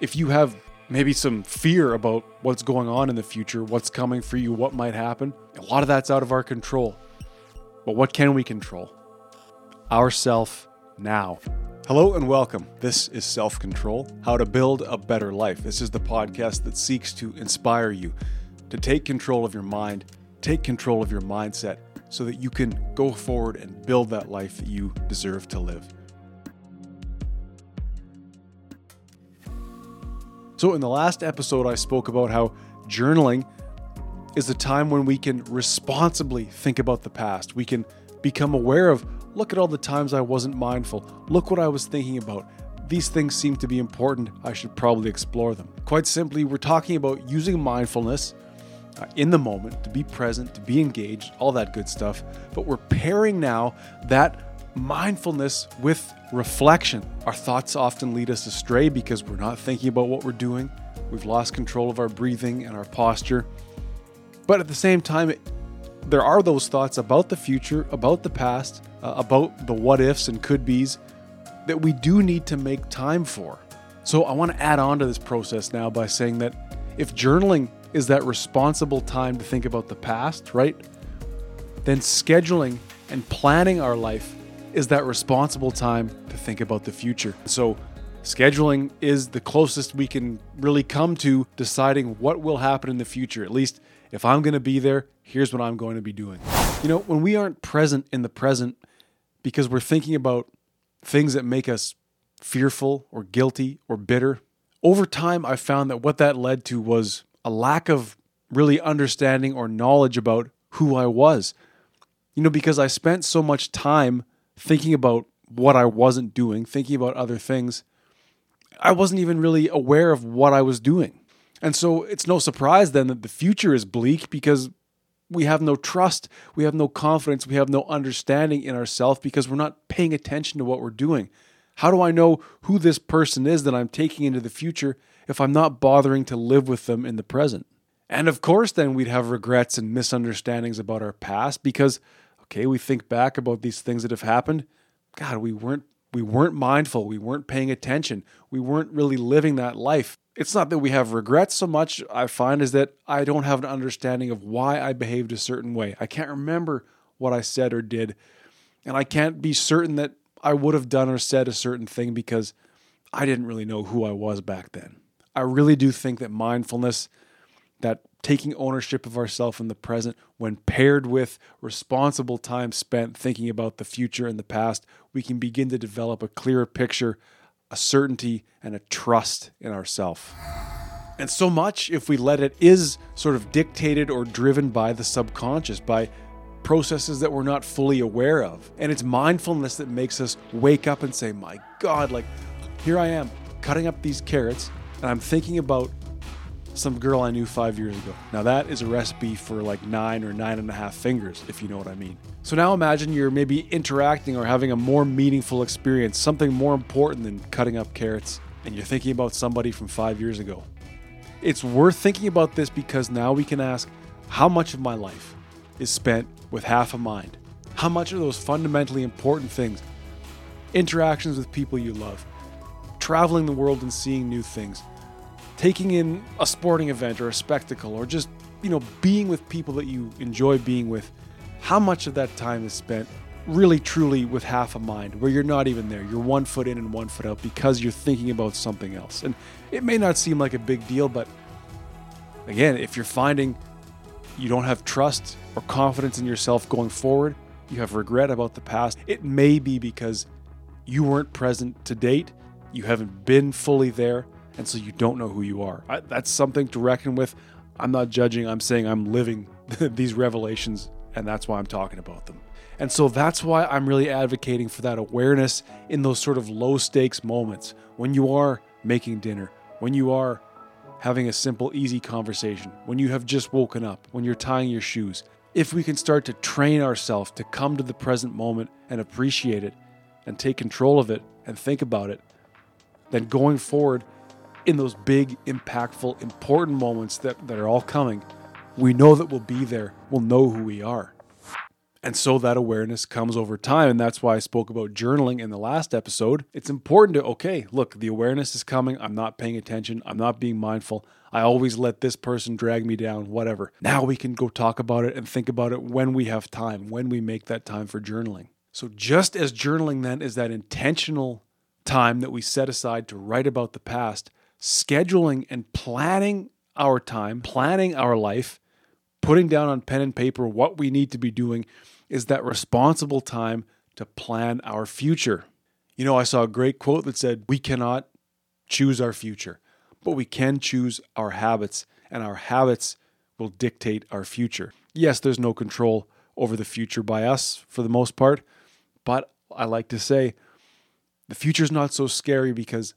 if you have maybe some fear about what's going on in the future, what's coming for you, what might happen, a lot of that's out of our control. But what can we control? Ourself now. Hello and welcome. This is Self Control How to Build a Better Life. This is the podcast that seeks to inspire you to take control of your mind, take control of your mindset, so that you can go forward and build that life that you deserve to live. So, in the last episode, I spoke about how journaling is a time when we can responsibly think about the past. We can become aware of look at all the times I wasn't mindful, look what I was thinking about. These things seem to be important. I should probably explore them. Quite simply, we're talking about using mindfulness uh, in the moment to be present, to be engaged, all that good stuff. But we're pairing now that mindfulness with reflection. Our thoughts often lead us astray because we're not thinking about what we're doing. We've lost control of our breathing and our posture. But at the same time, it, there are those thoughts about the future, about the past, uh, about the what ifs and could be's that we do need to make time for. So I want to add on to this process now by saying that if journaling is that responsible time to think about the past, right? Then scheduling and planning our life is that responsible time to think about the future. So, scheduling is the closest we can really come to deciding what will happen in the future. At least, if I'm going to be there, here's what I'm going to be doing. You know, when we aren't present in the present because we're thinking about things that make us fearful or guilty or bitter, over time, I found that what that led to was a lack of really understanding or knowledge about who I was. You know, because I spent so much time thinking about what I wasn't doing, thinking about other things, I wasn't even really aware of what I was doing. And so it's no surprise then that the future is bleak because we have no trust, we have no confidence, we have no understanding in ourselves because we're not paying attention to what we're doing. How do I know who this person is that I'm taking into the future if I'm not bothering to live with them in the present? And of course, then we'd have regrets and misunderstandings about our past because Okay, we think back about these things that have happened. God, we weren't we weren't mindful, we weren't paying attention, we weren't really living that life. It's not that we have regrets so much, I find, is that I don't have an understanding of why I behaved a certain way. I can't remember what I said or did. And I can't be certain that I would have done or said a certain thing because I didn't really know who I was back then. I really do think that mindfulness, that taking ownership of ourselves in the present, when paired with responsible time spent thinking about the future and the past, we can begin to develop a clearer picture, a certainty, and a trust in ourselves. And so much, if we let it, is sort of dictated or driven by the subconscious, by processes that we're not fully aware of. And it's mindfulness that makes us wake up and say, My God, like, here I am cutting up these carrots, and I'm thinking about some girl I knew five years ago. Now, that is a recipe for like nine or nine and a half fingers, if you know what I mean. So now imagine you're maybe interacting or having a more meaningful experience, something more important than cutting up carrots, and you're thinking about somebody from five years ago. It's worth thinking about this because now we can ask how much of my life is spent with half a mind? How much are those fundamentally important things? Interactions with people you love, traveling the world and seeing new things taking in a sporting event or a spectacle or just, you know, being with people that you enjoy being with, how much of that time is spent really truly with half a mind where you're not even there. You're one foot in and one foot out because you're thinking about something else. And it may not seem like a big deal, but again, if you're finding you don't have trust or confidence in yourself going forward, you have regret about the past, it may be because you weren't present to date, you haven't been fully there, and so you don't know who you are. I, that's something to reckon with. I'm not judging, I'm saying I'm living these revelations, and that's why I'm talking about them. And so that's why I'm really advocating for that awareness in those sort of low stakes moments when you are making dinner, when you are having a simple, easy conversation, when you have just woken up, when you're tying your shoes. If we can start to train ourselves to come to the present moment and appreciate it and take control of it and think about it, then going forward, in those big, impactful, important moments that, that are all coming, we know that we'll be there. We'll know who we are. And so that awareness comes over time. And that's why I spoke about journaling in the last episode. It's important to, okay, look, the awareness is coming. I'm not paying attention. I'm not being mindful. I always let this person drag me down, whatever. Now we can go talk about it and think about it when we have time, when we make that time for journaling. So, just as journaling then is that intentional time that we set aside to write about the past, scheduling and planning our time, planning our life, putting down on pen and paper what we need to be doing is that responsible time to plan our future. You know, I saw a great quote that said, We cannot choose our future, but we can choose our habits, and our habits will dictate our future. Yes, there's no control over the future by us for the most part, but I like to say the future's not so scary because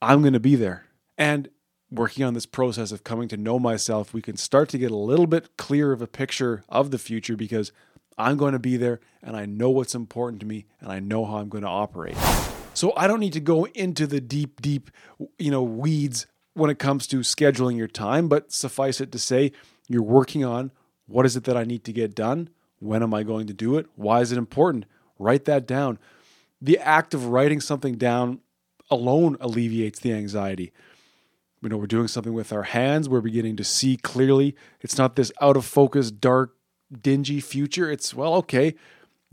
I'm going to be there. And working on this process of coming to know myself, we can start to get a little bit clearer of a picture of the future because I'm going to be there and I know what's important to me and I know how I'm going to operate. So I don't need to go into the deep, deep, you know, weeds when it comes to scheduling your time, but suffice it to say, you're working on what is it that I need to get done? When am I going to do it? Why is it important? Write that down. The act of writing something down alone alleviates the anxiety. You know, we're doing something with our hands, we're beginning to see clearly. It's not this out of focus, dark, dingy future. It's, well, okay,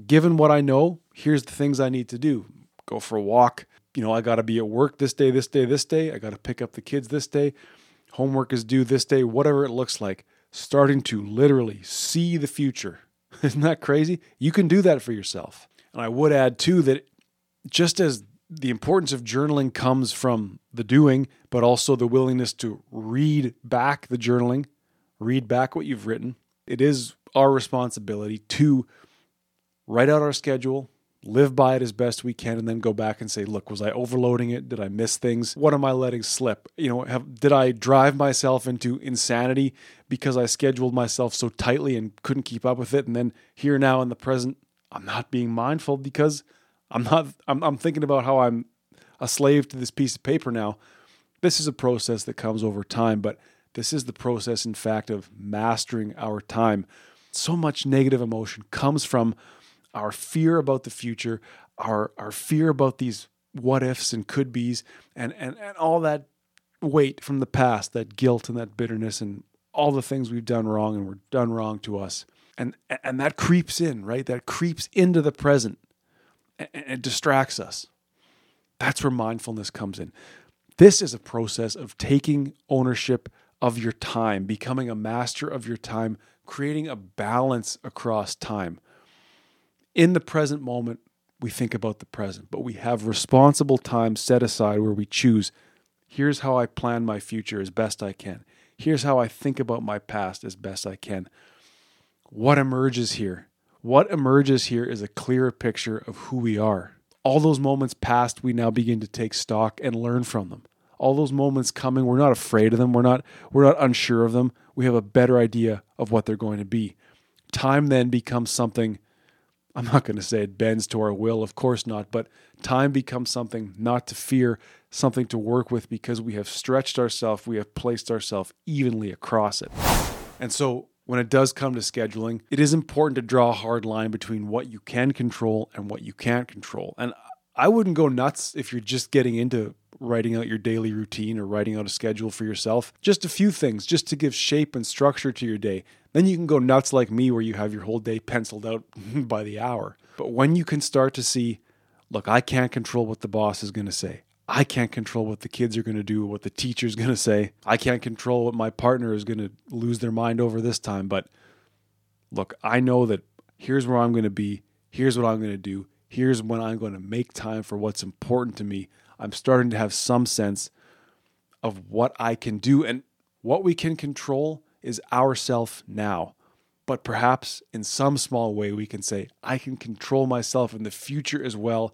given what I know, here's the things I need to do go for a walk. You know, I got to be at work this day, this day, this day. I got to pick up the kids this day. Homework is due this day, whatever it looks like. Starting to literally see the future. Isn't that crazy? You can do that for yourself. And I would add, too, that just as the importance of journaling comes from the doing, but also the willingness to read back the journaling, read back what you've written, it is our responsibility to write out our schedule, live by it as best we can, and then go back and say, look, was I overloading it? Did I miss things? What am I letting slip? You know, have, did I drive myself into insanity because I scheduled myself so tightly and couldn't keep up with it? And then here now in the present, I'm not being mindful because I'm not, I'm, I'm thinking about how I'm a slave to this piece of paper now. This is a process that comes over time, but this is the process, in fact, of mastering our time. So much negative emotion comes from our fear about the future, our, our fear about these what ifs and could be's, and, and, and all that weight from the past, that guilt and that bitterness, and all the things we've done wrong and were done wrong to us. And, and that creeps in, right? That creeps into the present and it distracts us. That's where mindfulness comes in. This is a process of taking ownership of your time, becoming a master of your time, creating a balance across time. In the present moment, we think about the present, but we have responsible time set aside where we choose here's how I plan my future as best I can. Here's how I think about my past as best I can. What emerges here? What emerges here is a clearer picture of who we are. All those moments past, we now begin to take stock and learn from them. All those moments coming we're not afraid of them. We're not we're not unsure of them. We have a better idea of what they're going to be. Time then becomes something i'm not going to say it bends to our will of course not but time becomes something not to fear something to work with because we have stretched ourselves we have placed ourselves evenly across it. And so when it does come to scheduling it is important to draw a hard line between what you can control and what you can't control and i wouldn't go nuts if you're just getting into writing out your daily routine or writing out a schedule for yourself. Just a few things just to give shape and structure to your day. Then you can go nuts like me where you have your whole day penciled out by the hour. But when you can start to see, look, I can't control what the boss is going to say. I can't control what the kids are going to do, what the teacher's going to say. I can't control what my partner is going to lose their mind over this time. But look, I know that here's where I'm going to be. Here's what I'm going to do. Here's when I'm going to make time for what's important to me. I'm starting to have some sense of what I can do. And what we can control is ourself now. But perhaps in some small way, we can say, I can control myself in the future as well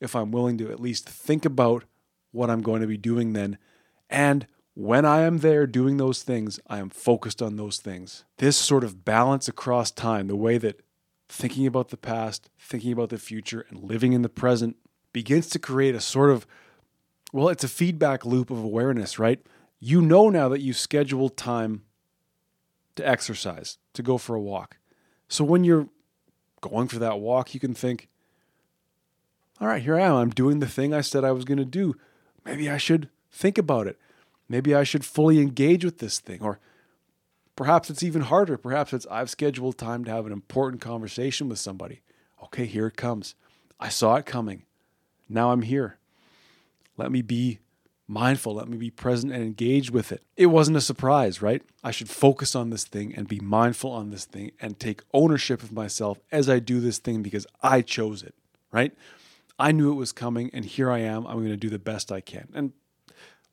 if I'm willing to at least think about what I'm going to be doing then. And when I am there doing those things, I am focused on those things. This sort of balance across time, the way that thinking about the past, thinking about the future, and living in the present begins to create a sort of, well, it's a feedback loop of awareness, right? You know now that you scheduled time to exercise, to go for a walk. So when you're going for that walk, you can think, all right, here I am. I'm doing the thing I said I was going to do. Maybe I should think about it. Maybe I should fully engage with this thing. Or perhaps it's even harder. Perhaps it's I've scheduled time to have an important conversation with somebody. Okay, here it comes. I saw it coming. Now I'm here. Let me be mindful. Let me be present and engaged with it. It wasn't a surprise, right? I should focus on this thing and be mindful on this thing and take ownership of myself as I do this thing because I chose it, right? I knew it was coming, and here I am. I'm going to do the best I can. And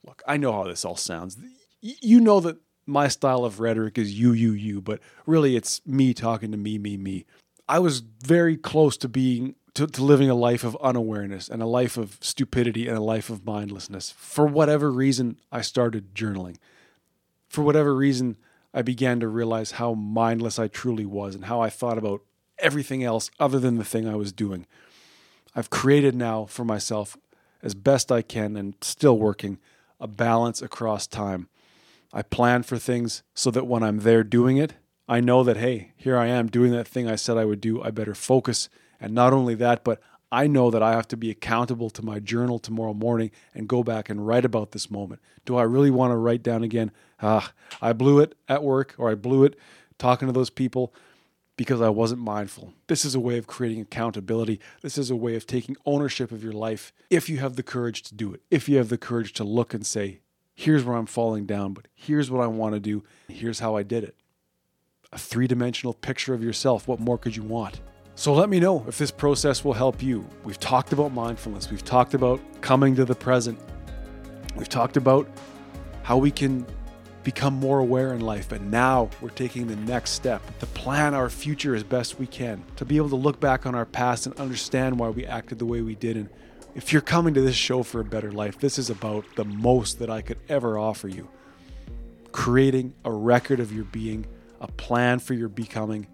look, I know how this all sounds. You know that my style of rhetoric is you, you, you, but really it's me talking to me, me, me. I was very close to being to, to, living a life of unawareness and a life of stupidity and a life of mindlessness. For whatever reason, I started journaling. For whatever reason, I began to realize how mindless I truly was and how I thought about everything else other than the thing I was doing. I've created now for myself, as best I can and still working, a balance across time. I plan for things so that when I'm there doing it, I know that, hey, here I am doing that thing I said I would do. I better focus. And not only that, but I know that I have to be accountable to my journal tomorrow morning and go back and write about this moment. Do I really want to write down again? Ah, I blew it at work or I blew it talking to those people because I wasn't mindful. This is a way of creating accountability. This is a way of taking ownership of your life if you have the courage to do it. If you have the courage to look and say, here's where I'm falling down, but here's what I want to do. Here's how I did it. A three dimensional picture of yourself. What more could you want? So let me know if this process will help you. We've talked about mindfulness, we've talked about coming to the present, we've talked about how we can become more aware in life. But now we're taking the next step to plan our future as best we can, to be able to look back on our past and understand why we acted the way we did. And if you're coming to this show for a better life, this is about the most that I could ever offer you. Creating a record of your being, a plan for your becoming,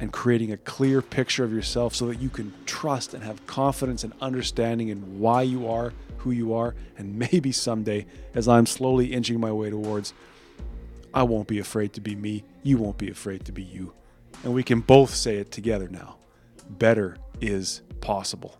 and creating a clear picture of yourself so that you can trust and have confidence and understanding in why you are who you are, and maybe someday, as I'm slowly inching my way towards, I won't be afraid to be me, you won't be afraid to be you. And we can both say it together now better is possible.